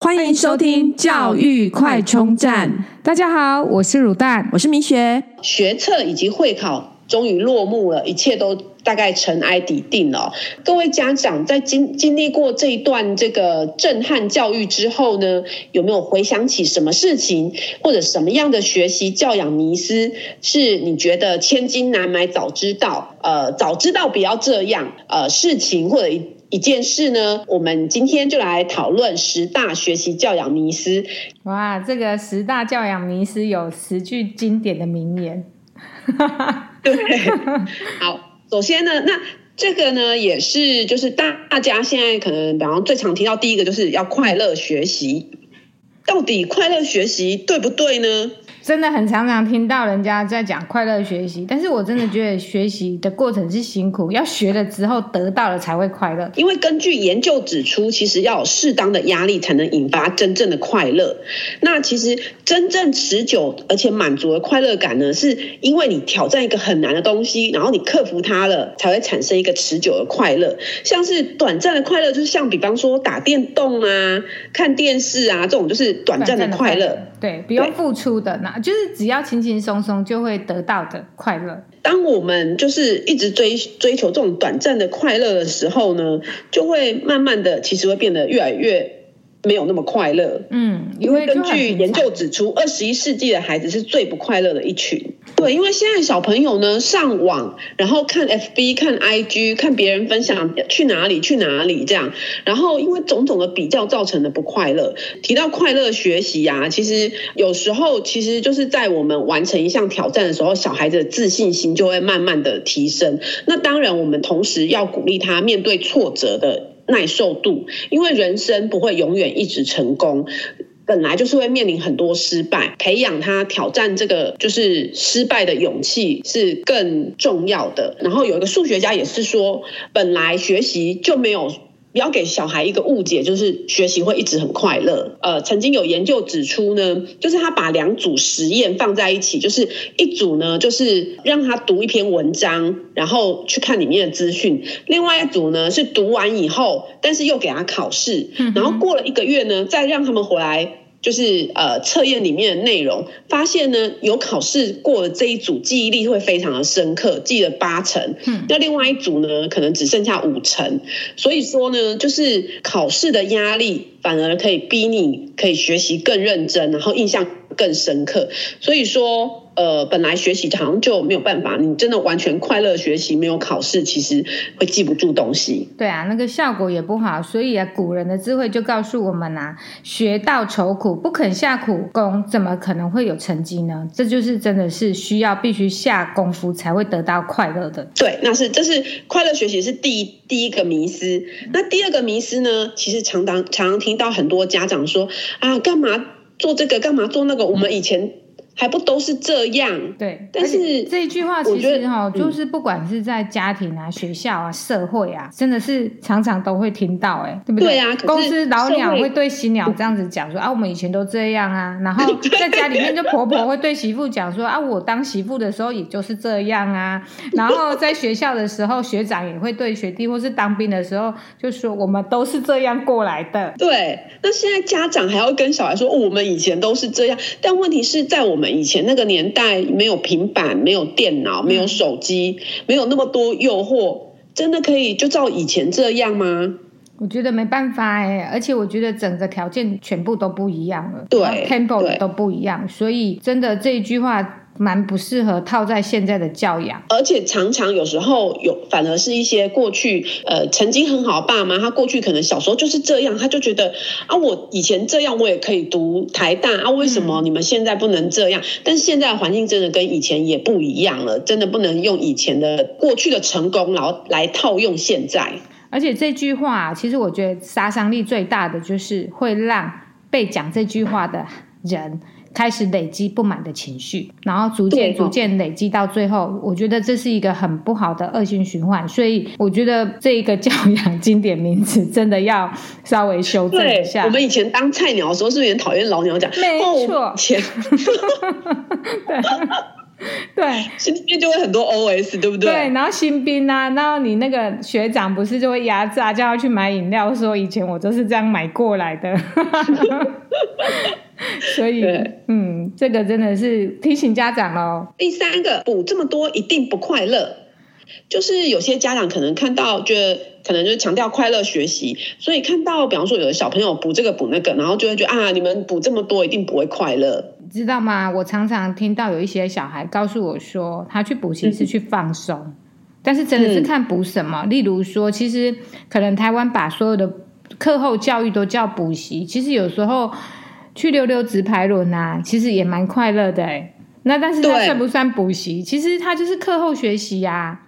欢迎收听教育快充站。大家好，我是卤蛋，我是明学。学测以及会考终于落幕了，一切都大概尘埃底定了。各位家长在经经历过这一段这个震撼教育之后呢，有没有回想起什么事情，或者什么样的学习教养迷思，是你觉得千金难买早知道？呃，早知道不要这样。呃，事情或者一。一件事呢，我们今天就来讨论十大学习教养迷思。哇，这个十大教养迷思有十句经典的名言。对，好，首先呢，那这个呢，也是就是大大家现在可能，比方最常听到第一个就是要快乐学习。到底快乐学习对不对呢？真的很常常听到人家在讲快乐学习，但是我真的觉得学习的过程是辛苦，要学了之后得到了才会快乐。因为根据研究指出，其实要有适当的压力才能引发真正的快乐。那其实真正持久而且满足的快乐感呢，是因为你挑战一个很难的东西，然后你克服它了，才会产生一个持久的快乐。像是短暂的快乐，就是像比方说打电动啊、看电视啊这种，就是短暂的快乐。对，不用付出的那。就是只要轻轻松松就会得到的快乐。当我们就是一直追追求这种短暂的快乐的时候呢，就会慢慢的其实会变得越来越。没有那么快乐，嗯，因为根据研究指出，二十一世纪的孩子是最不快乐的一群。对，因为现在小朋友呢，上网，然后看 FB、看 IG、看别人分享去哪里去哪里这样，然后因为种种的比较造成的不快乐。提到快乐学习啊，其实有时候其实就是在我们完成一项挑战的时候，小孩子的自信心就会慢慢的提升。那当然，我们同时要鼓励他面对挫折的。耐受度，因为人生不会永远一直成功，本来就是会面临很多失败，培养他挑战这个就是失败的勇气是更重要的。然后有一个数学家也是说，本来学习就没有。不要给小孩一个误解，就是学习会一直很快乐。呃，曾经有研究指出呢，就是他把两组实验放在一起，就是一组呢，就是让他读一篇文章，然后去看里面的资讯；另外一组呢，是读完以后，但是又给他考试，然后过了一个月呢，再让他们回来。就是呃测验里面的内容，发现呢有考试过的这一组记忆力会非常的深刻，记了八成。嗯，那另外一组呢，可能只剩下五成。所以说呢，就是考试的压力反而可以逼你可以学习更认真，然后印象更深刻。所以说。呃，本来学习好像就没有办法，你真的完全快乐学习，没有考试，其实会记不住东西。对啊，那个效果也不好。所以啊，古人的智慧就告诉我们啊，学到愁苦，不肯下苦功，怎么可能会有成绩呢？这就是真的是需要必须下功夫才会得到快乐的。对，那是这是快乐学习是第一第一个迷思。那第二个迷思呢？其实常常常常听到很多家长说啊，干嘛做这个？干嘛做那个？我们以前。还不都是这样？对，但是这一句话其实哈，就是不管是在家庭啊、学校啊、社会啊，真的是常常都会听到，哎，对不对？对啊，公司老鸟会对新鸟这样子讲说啊，我们以前都这样啊。然后 在家里面，就婆婆会对媳妇讲说啊，我当媳妇的时候也就是这样啊。然后在学校的时候，学长也会对学弟，或是当兵的时候就说我们都是这样过来的。对，那现在家长还要跟小孩说我们以前都是这样，但问题是在我们。以前那个年代没有平板，没有电脑，没有手机，没有那么多诱惑，真的可以就照以前这样吗？我觉得没办法哎，而且我觉得整个条件全部都不一样了，对，tempo 都不一样，所以真的这一句话。蛮不适合套在现在的教养，而且常常有时候有反而是一些过去呃曾经很好的爸妈，他过去可能小时候就是这样，他就觉得啊我以前这样我也可以读台大啊，为什么你们现在不能这样？嗯、但是现在的环境真的跟以前也不一样了，真的不能用以前的过去的成功然后来套用现在。而且这句话其实我觉得杀伤力最大的就是会让被讲这句话的人。开始累积不满的情绪，然后逐渐逐渐累积到最后，我觉得这是一个很不好的恶性循环。所以我觉得这一个教养经典名词真的要稍微修正一下。我们以前当菜鸟的时候，是不是也讨厌老鸟讲？没错，前、哦、对，心里面就会很多 OS，对不对？对，然后新兵啊，然后你那个学长不是就会压榨，叫他去买饮料，说以前我都是这样买过来的。所以，嗯，这个真的是提醒家长哦。第三个，补这么多一定不快乐，就是有些家长可能看到，觉得可能就是强调快乐学习，所以看到，比方说有的小朋友补这个补那个，然后就会觉得啊，你们补这么多一定不会快乐，知道吗？我常常听到有一些小孩告诉我说，他去补习是去放松，嗯、但是真的是看补什么。嗯、例如说，其实可能台湾把所有的课后教育都叫补习，其实有时候。去溜溜直排轮啊，其实也蛮快乐的哎。那但是它算不算补习？其实它就是课后学习呀、啊。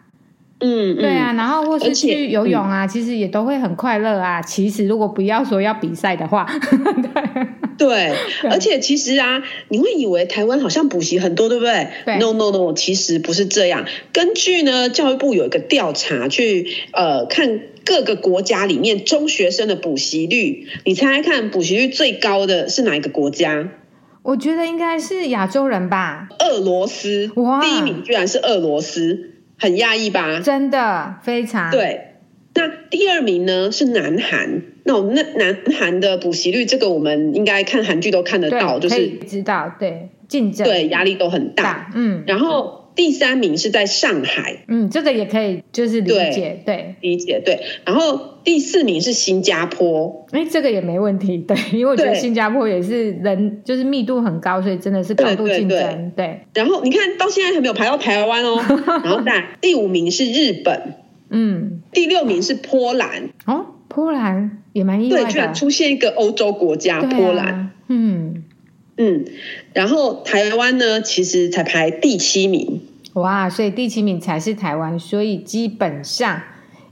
嗯，对啊。然后或是去游泳啊，其实也都会很快乐啊。其实如果不要说要比赛的话，对对。而且其实啊，你会以为台湾好像补习很多，对不对，对？No No No，其实不是这样。根据呢，教育部有一个调查去呃看。各个国家里面中学生的补习率，你猜猜看，补习率最高的是哪一个国家？我觉得应该是亚洲人吧。俄罗斯，哇，第一名居然是俄罗斯，很讶异吧？真的非常对。那第二名呢是南韩，那我们那南韩的补习率，这个我们应该看韩剧都看得到，就是知道，对，竞争，对，压力都很大，大嗯，然后。第三名是在上海，嗯，这个也可以，就是理解，对，理解，对。然后第四名是新加坡，哎，这个也没问题，对，因为我觉得新加坡也是人就是密度很高，所以真的是高度竞争，对，对，对，对。然后你看到现在还没有排到台湾哦，然后在第五名是日本，嗯，第六名是波兰，哦，波兰也蛮意外的，对，居然出现一个欧洲国家，啊、波兰，嗯。嗯，然后台湾呢，其实才排第七名。哇，所以第七名才是台湾，所以基本上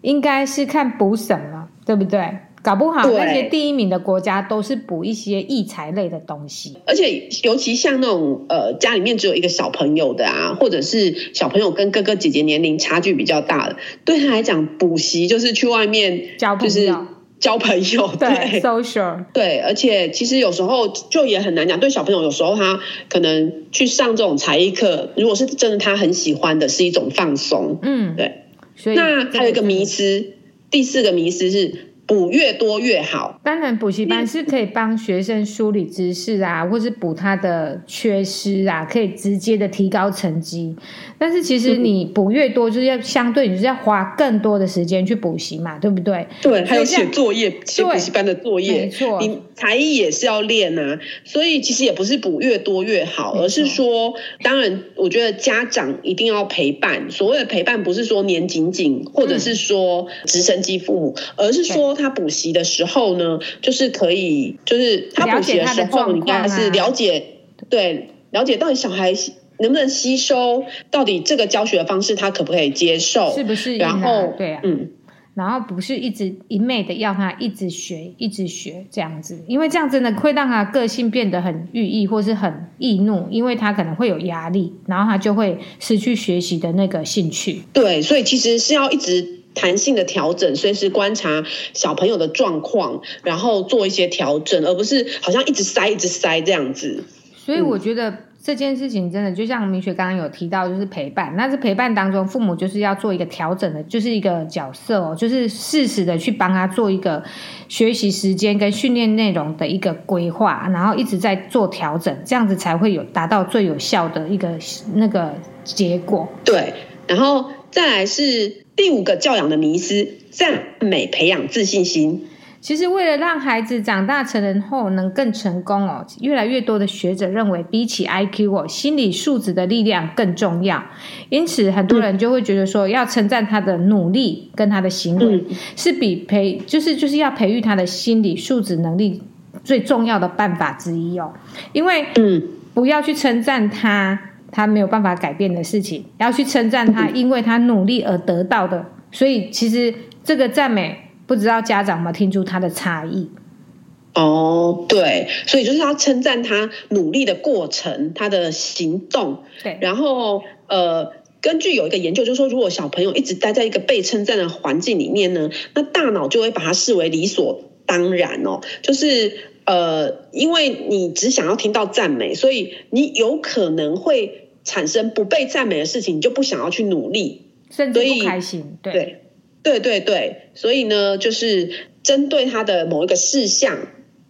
应该是看补什么，对不对？搞不好那些第一名的国家都是补一些艺才类的东西，而且尤其像那种呃家里面只有一个小朋友的啊，或者是小朋友跟哥哥姐姐年龄差距比较大的，对他来讲补习就是去外面交朋友。交朋友，对，对，social，对，而且其实有时候就也很难讲。对小朋友，有时候他可能去上这种才艺课，如果是真的他很喜欢的，是一种放松。嗯，对。所以那还有一个迷思，第四个迷思是。补越多越好。当然，补习班是可以帮学生梳理知识啊，或是补他的缺失啊，可以直接的提高成绩。但是，其实你补越多，就是要相对，你就是要花更多的时间去补习嘛，对不对？对，还有写作业，写补习班的作业，没错。你才艺也是要练啊，所以其实也不是补越多越好，而是说，当然，我觉得家长一定要陪伴。所谓的陪伴，不是说黏紧紧，或者是说直升机父母，而是说。他补习的时候呢，就是可以，就是他补习的时候，你应该是了解，对，了解到底小孩能不能吸收，到底这个教学的方式他可不可以接受，是不是？然后，对啊，嗯，然后不是一直一昧的要他一直学，一直学这样子，因为这样真的会让他个性变得很郁抑，或是很易怒，因为他可能会有压力，然后他就会失去学习的那个兴趣。对，所以其实是要一直。弹性的调整，随时观察小朋友的状况，然后做一些调整，而不是好像一直塞、一直塞这样子。所以我觉得这件事情真的就像明雪刚刚有提到，就是陪伴。那是陪伴当中，父母就是要做一个调整的，就是一个角色哦，就是适时的去帮他做一个学习时间跟训练内容的一个规划，然后一直在做调整，这样子才会有达到最有效的一个那个结果。对，然后再来是。第五个教养的迷思，赞美培养自信心。其实为了让孩子长大成人后能更成功哦，越来越多的学者认为，比起 IQ 哦，心理素质的力量更重要。因此，很多人就会觉得说，要称赞他的努力跟他的行为，嗯、是比培就是就是要培育他的心理素质能力最重要的办法之一哦。因为嗯，不要去称赞他。他没有办法改变的事情，要去称赞他，因为他努力而得到的。所以，其实这个赞美，不知道家长有没有听出他的差异？哦，对，所以就是要称赞他努力的过程，他的行动。对，然后呃，根据有一个研究，就是说，如果小朋友一直待在一个被称赞的环境里面呢，那大脑就会把它视为理所当然哦，就是。呃，因为你只想要听到赞美，所以你有可能会产生不被赞美的事情，你就不想要去努力，甚至不开心。对对对对对，所以呢，就是针对他的某一个事项，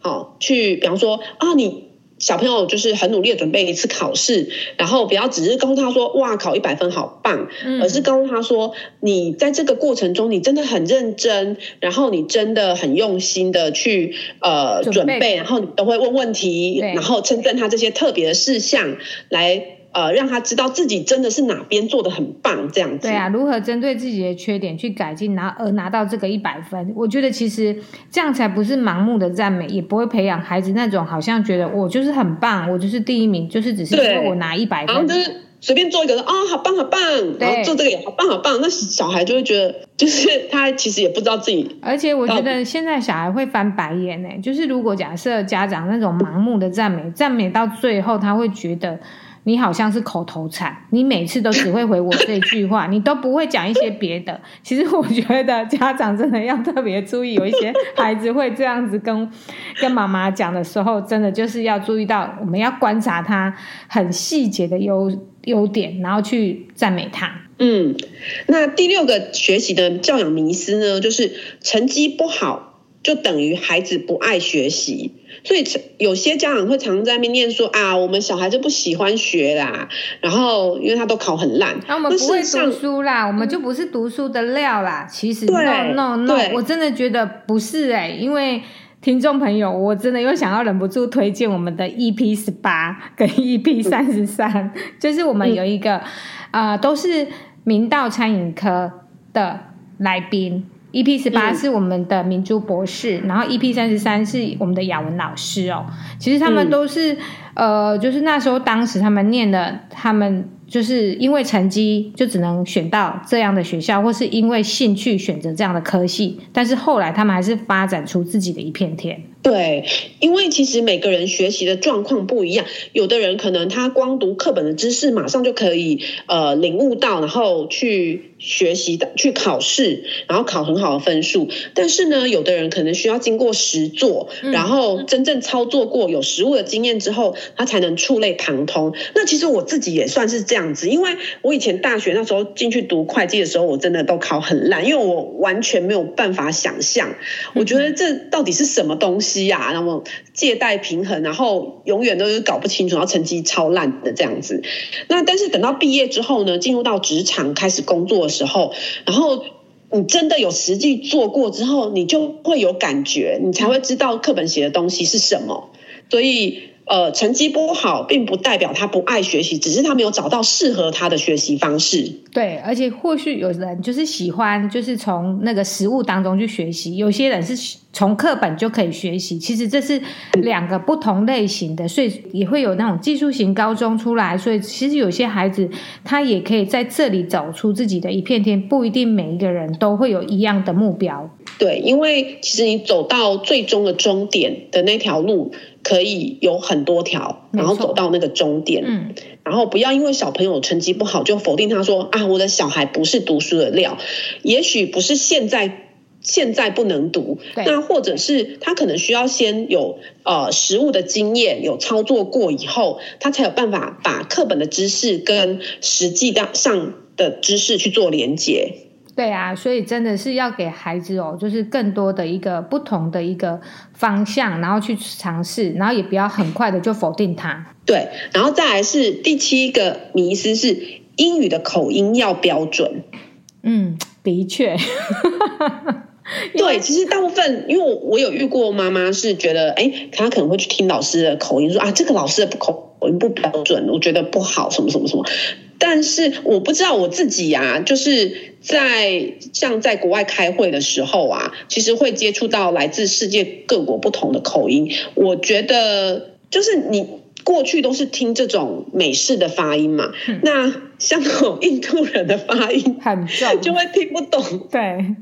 好，去比方说啊，你。小朋友就是很努力的准备一次考试，然后不要只是告诉他说哇，考一百分好棒，嗯，而是告诉他说，你在这个过程中你真的很认真，然后你真的很用心的去呃准备，准备，然后你都会问问题，然后称赞他这些特别的事项来。呃，让他知道自己真的是哪边做的很棒，这样子。对啊，如何针对自己的缺点去改进，拿而拿到这个一百分？我觉得其实这样才不是盲目的赞美，也不会培养孩子那种好像觉得我就是很棒，我就是第一名，就是只是因为我拿一百分，就是随便做一个啊、哦，好棒好棒，然后做这个也好棒好棒，那小孩就会觉得，就是他其实也不知道自己。而且我觉得现在小孩会翻白眼呢，就是如果假设家长那种盲目的赞美，赞美到最后他会觉得。你好像是口头禅，你每次都只会回我这句话，你都不会讲一些别的。其实我觉得家长真的要特别注意，有一些孩子会这样子跟 跟妈妈讲的时候，真的就是要注意到，我们要观察他很细节的优优点，然后去赞美他。嗯，那第六个学习的教养迷思呢，就是成绩不好就等于孩子不爱学习。所以有些家长会常常在那边念说啊，我们小孩就不喜欢学啦，然后因为他都考很烂，那、啊、我们不会读书啦，我们就不是读书的料啦。其实 no no no，我真的觉得不是哎、欸，因为听众朋友，我真的又想要忍不住推荐我们的 EP 十八跟 EP 三十三，就是我们有一个啊、嗯呃，都是明道餐饮科的来宾。EP 十八是我们的明珠博士，嗯、然后 EP 三十三是我们的雅文老师哦。其实他们都是、嗯、呃，就是那时候当时他们念的，他们就是因为成绩就只能选到这样的学校，或是因为兴趣选择这样的科系，但是后来他们还是发展出自己的一片天。对，因为其实每个人学习的状况不一样，有的人可能他光读课本的知识，马上就可以呃领悟到，然后去学习的去考试，然后考很好的分数。但是呢，有的人可能需要经过实作，然后真正操作过有实物的经验之后，他才能触类旁通。那其实我自己也算是这样子，因为我以前大学那时候进去读会计的时候，我真的都考很烂，因为我完全没有办法想象，我觉得这到底是什么东西。呀，然后借贷平衡，然后永远都是搞不清楚，然后成绩超烂的这样子。那但是等到毕业之后呢，进入到职场开始工作的时候，然后你真的有实际做过之后，你就会有感觉，你才会知道课本写的东西是什么。所以。呃，成绩不好，并不代表他不爱学习，只是他没有找到适合他的学习方式。对，而且或许有人就是喜欢，就是从那个实物当中去学习；有些人是从课本就可以学习。其实这是两个不同类型的，所以也会有那种技术型高中出来。所以其实有些孩子他也可以在这里找出自己的一片天，不一定每一个人都会有一样的目标。对，因为其实你走到最终的终点的那条路。可以有很多条，然后走到那个终点。嗯，然后不要因为小朋友成绩不好就否定他说啊，我的小孩不是读书的料。也许不是现在现在不能读，那或者是他可能需要先有呃实物的经验，有操作过以后，他才有办法把课本的知识跟实际上的知识去做连接。对啊，所以真的是要给孩子哦，就是更多的一个不同的一个方向，然后去尝试，然后也不要很快的就否定他。对，然后再来是第七个迷思是英语的口音要标准。嗯，的确。对，其实大部分，因为我我有遇过妈妈是觉得，哎，她可能会去听老师的口音，说啊，这个老师的口音不标准，我觉得不好，什么什么什么。但是我不知道我自己呀，就是在像在国外开会的时候啊，其实会接触到来自世界各国不同的口音。我觉得就是你过去都是听这种美式的发音嘛，嗯、那像那种印度人的发音很重，就会听不懂。对。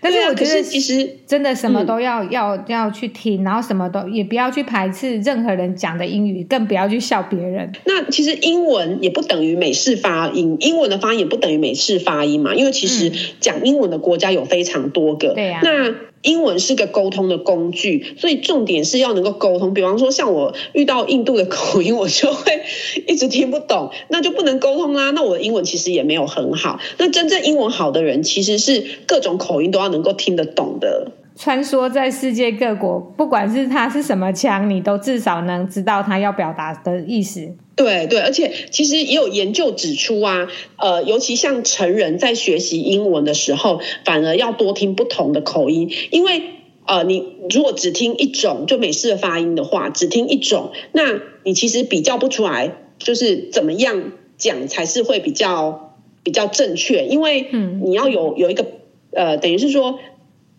但是我觉得，其实真的什么都要、嗯、要要去听，然后什么都也不要去排斥任何人讲的英语，更不要去笑别人。那其实英文也不等于美式发音，英文的发音也不等于美式发音嘛，因为其实讲英文的国家有非常多个。对呀、嗯。那英文是个沟通的工具，所以重点是要能够沟通。比方说，像我遇到印度的口音，我就会一直听不懂，那就不能沟通啦。那我的英文其实也没有很好。那真正英文好的人，其实是各种口音都要能够听得懂的。穿梭在世界各国，不管是他是什么腔，你都至少能知道他要表达的意思。对对，而且其实也有研究指出啊，呃，尤其像成人在学习英文的时候，反而要多听不同的口音，因为呃，你如果只听一种就美式的发音的话，只听一种，那你其实比较不出来，就是怎么样讲才是会比较比较正确，因为你要有有一个呃，等于是说。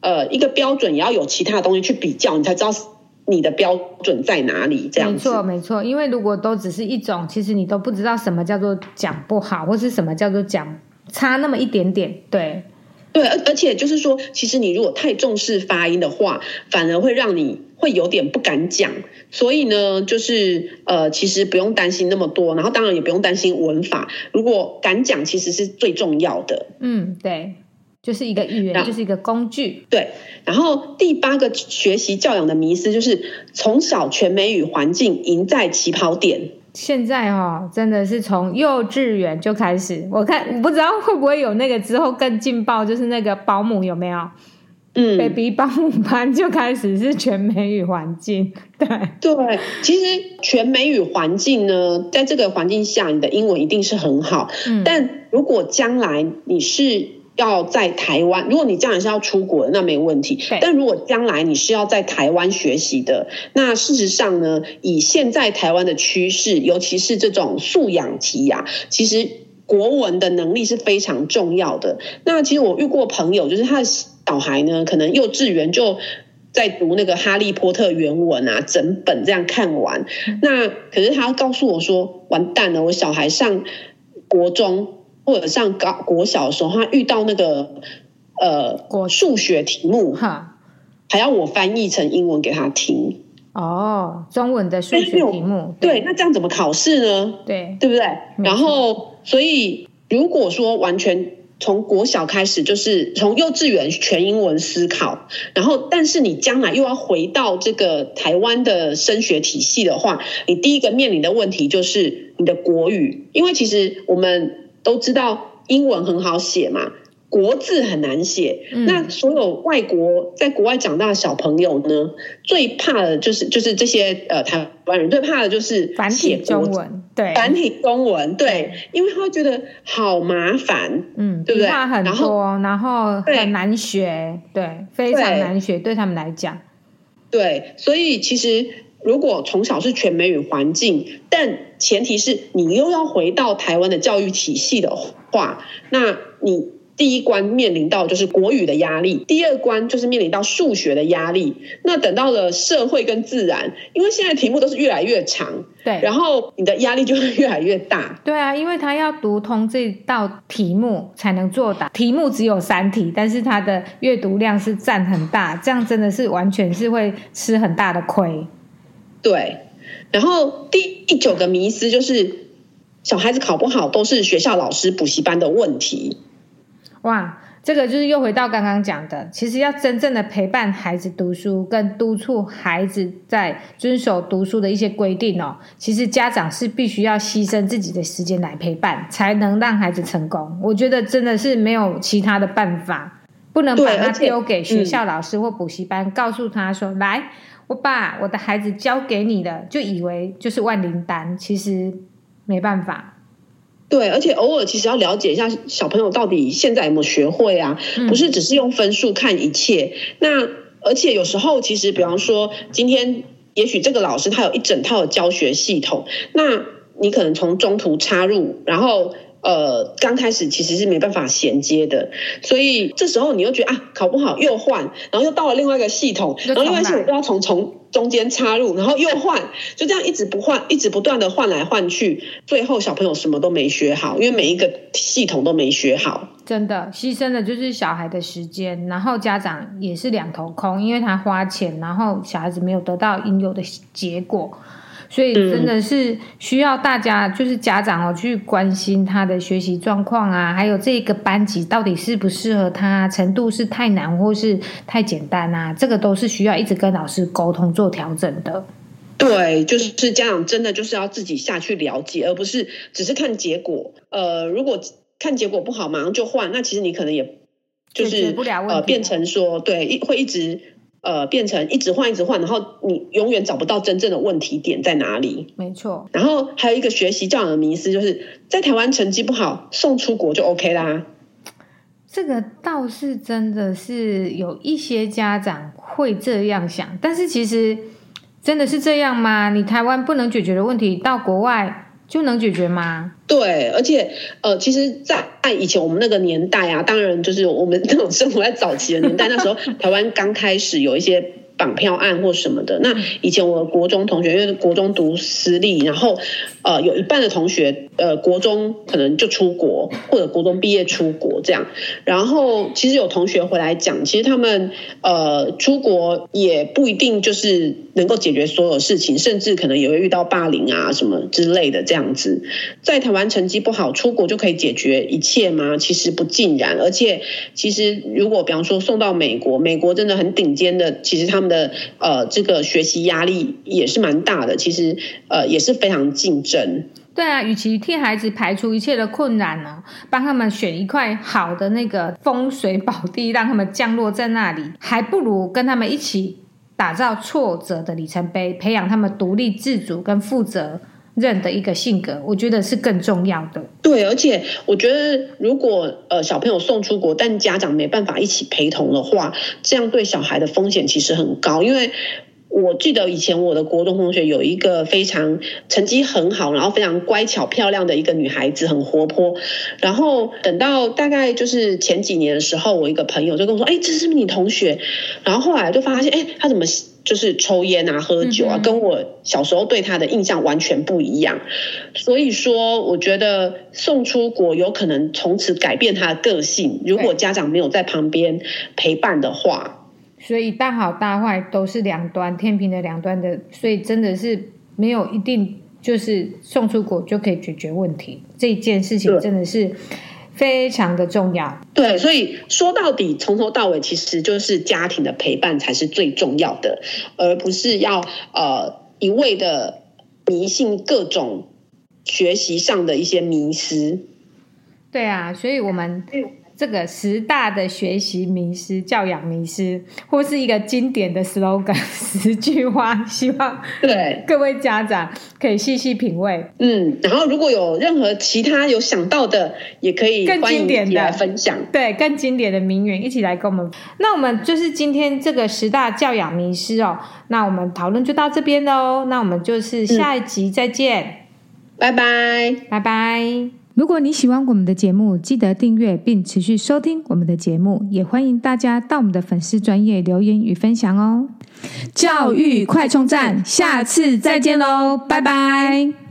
呃，一个标准也要有其他的东西去比较，你才知道你的标准在哪里。这样没错，没错。因为如果都只是一种，其实你都不知道什么叫做讲不好，或是什么叫做讲差那么一点点。对，对，而而且就是说，其实你如果太重视发音的话，反而会让你会有点不敢讲。所以呢，就是呃，其实不用担心那么多，然后当然也不用担心文法。如果敢讲，其实是最重要的。嗯，对。就是一个语言，就是一个工具。对，然后第八个学习教养的迷思就是从小全美语环境赢在起跑点。现在哦，真的是从幼稚园就开始，我看不知道会不会有那个之后更劲爆，就是那个保姆有没有？嗯，baby 保姆班就开始是全美语环境。对对，其实全美语环境呢，在这个环境下，你的英文一定是很好。嗯，但如果将来你是要在台湾，如果你将来是要出国的，那没问题。但如果将来你是要在台湾学习的，那事实上呢，以现在台湾的趋势，尤其是这种素养题啊，其实国文的能力是非常重要的。那其实我遇过朋友，就是他的小孩呢，可能幼稚园就在读那个《哈利波特》原文啊，整本这样看完。那可是他告诉我说，完蛋了，我小孩上国中。或者上高国小的时候，他遇到那个呃数学题目，哈，还要我翻译成英文给他听。哦，中文的数学题目，对，对，那这样怎么考试呢？对，对不对？然后，所以如果说完全。从国小开始，就是从幼稚园全英文思考，然后但是你将来又要回到这个台湾的升学体系的话，你第一个面临的问题就是你的国语，因为其实我们都知道英文很好写嘛。国字很难写，嗯，那所有外国在国外长大的小朋友呢，最怕的就是就是这些呃台湾人最怕的就是繁体中文，对，繁体中文，对，因为他会觉得好麻烦，嗯，对不对？很多，然后然后很难学，对，对，非常难学，对他们来讲，对，所以其实如果从小是全美语环境，但前提是你又要回到台湾的教育体系的话，那你。第一关面临到就是国语的压力，第二关就是面临到数学的压力。那等到了社会跟自然，因为现在题目都是越来越长，对，然后你的压力就会越来越大。对啊，因为他要读通这道题目才能作答，题目只有三题，但是他的阅读量是占很大，这样真的是完全是会吃很大的亏。对，然后第第九个迷思就是小孩子考不好都是学校老师补习班的问题。哇，这个就是又回到刚刚讲的，其实要真正的陪伴孩子读书，跟督促孩子在遵守读书的一些规定哦，其实家长是必须要牺牲自己的时间来陪伴，才能让孩子成功。我觉得真的是没有其他的办法，不能把它丢给学校老师或补习班，告诉他说：“嗯、来，我把我的孩子交给你了，就以为就是万灵丹。”其实没办法。对，而且偶尔其实要了解一下小朋友到底现在有没有学会啊？不是只是用分数看一切。嗯、那而且有时候其实，比方说今天也许这个老师他有一整套的教学系统，那你可能从中途插入，然后呃刚开始其实是没办法衔接的，所以这时候你又觉得啊考不好又换，然后又到了另外一个系统，然后另外一个系统又要从从。中间插入，然后又换，就这样一直不换，一直不断的换来换去，最后小朋友什么都没学好，因为每一个系统都没学好。真的牺牲的就是小孩的时间，然后家长也是两头空，因为他花钱，然后小孩子没有得到应有的结果。所以真的是需要大家，就是家长哦，去关心他的学习状况啊，还有这个班级到底适不适合他，程度是太难或是太简单啊，这个都是需要一直跟老师沟通做调整的。对，就是家长真的就是要自己下去了解，而不是只是看结果。呃，如果看结果不好，马上就换，那其实你可能也就是不了呃变成说，对，一会一直。呃，变成一直换一直换，然后你永远找不到真正的问题点在哪里。没错。然后还有一个学习教养的迷思，就是在台湾成绩不好，送出国就 OK 啦。这个倒是真的是有一些家长会这样想，但是其实真的是这样吗？你台湾不能解决的问题，到国外。就能解决吗？对，而且呃，其实，在在以前我们那个年代啊，当然就是我们那种生活在早期的年代，那时候台湾刚开始有一些。绑票案或什么的，那以前我国中同学，因为国中读私立，然后呃有一半的同学，呃国中可能就出国，或者国中毕业出国这样。然后其实有同学回来讲，其实他们呃出国也不一定就是能够解决所有事情，甚至可能也会遇到霸凌啊什么之类的这样子。在台湾成绩不好，出国就可以解决一切吗？其实不尽然，而且其实如果比方说送到美国，美国真的很顶尖的，其实他们。的呃，这个学习压力也是蛮大的，其实呃也是非常竞争。对啊，与其替孩子排除一切的困难呢，帮他们选一块好的那个风水宝地，让他们降落在那里，还不如跟他们一起打造挫折的里程碑，培养他们独立自主跟负责任的一个性格，我觉得是更重要的。对，而且我觉得，如果呃小朋友送出国，但家长没办法一起陪同的话，这样对小孩的风险其实很高。因为我记得以前我的国中同学有一个非常成绩很好，然后非常乖巧漂亮的一个女孩子，很活泼。然后等到大概就是前几年的时候，我一个朋友就跟我说：“哎，这是不是你同学？”然后后来就发现，哎，她怎么？就是抽烟啊，喝酒啊，跟我小时候对他的印象完全不一样。所以说，我觉得送出国有可能从此改变他的个性。如果家长没有在旁边陪伴的话，所以大好大坏都是两端，天平的两端的。所以真的是没有一定就是送出国就可以解决问题。这件事情真的是。非常的重要，对，所以说到底，从头到尾其实就是家庭的陪伴才是最重要的，而不是要呃一味的迷信各种学习上的一些迷失。对啊，所以我们。这个十大的学习迷思、教养迷思，或是一个经典的 slogan，十句话，希望对各位家长可以细细品味。嗯，然后如果有任何其他有想到的，也可以更经典的分享。对，更经典的名言一起来跟我们。那我们就是今天这个十大教养迷思哦。那我们讨论就到这边喽。那我们就是下一集再见，嗯、拜拜，拜拜。如果你喜欢我们的节目，记得订阅并持续收听我们的节目，也欢迎大家到我们的粉丝专业留言与分享哦。教育快充站，下次再见喽，拜拜。